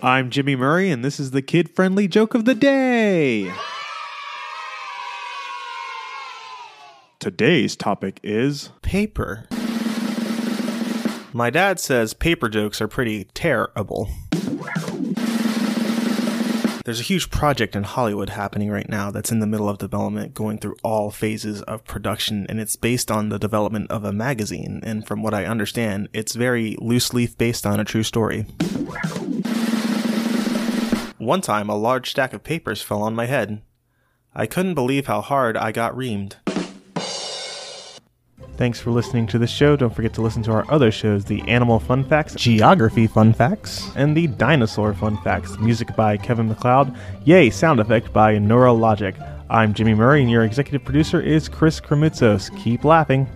I'm Jimmy Murray, and this is the kid friendly joke of the day. Today's topic is Paper. My dad says paper jokes are pretty terrible. There's a huge project in Hollywood happening right now that's in the middle of development, going through all phases of production, and it's based on the development of a magazine. And from what I understand, it's very loose leaf based on a true story. One time, a large stack of papers fell on my head. I couldn't believe how hard I got reamed. Thanks for listening to this show. Don't forget to listen to our other shows the Animal Fun Facts, Geography Fun Facts, and the Dinosaur Fun Facts. Music by Kevin MacLeod. Yay, sound effect by Neurologic. I'm Jimmy Murray, and your executive producer is Chris Kremitzos. Keep laughing.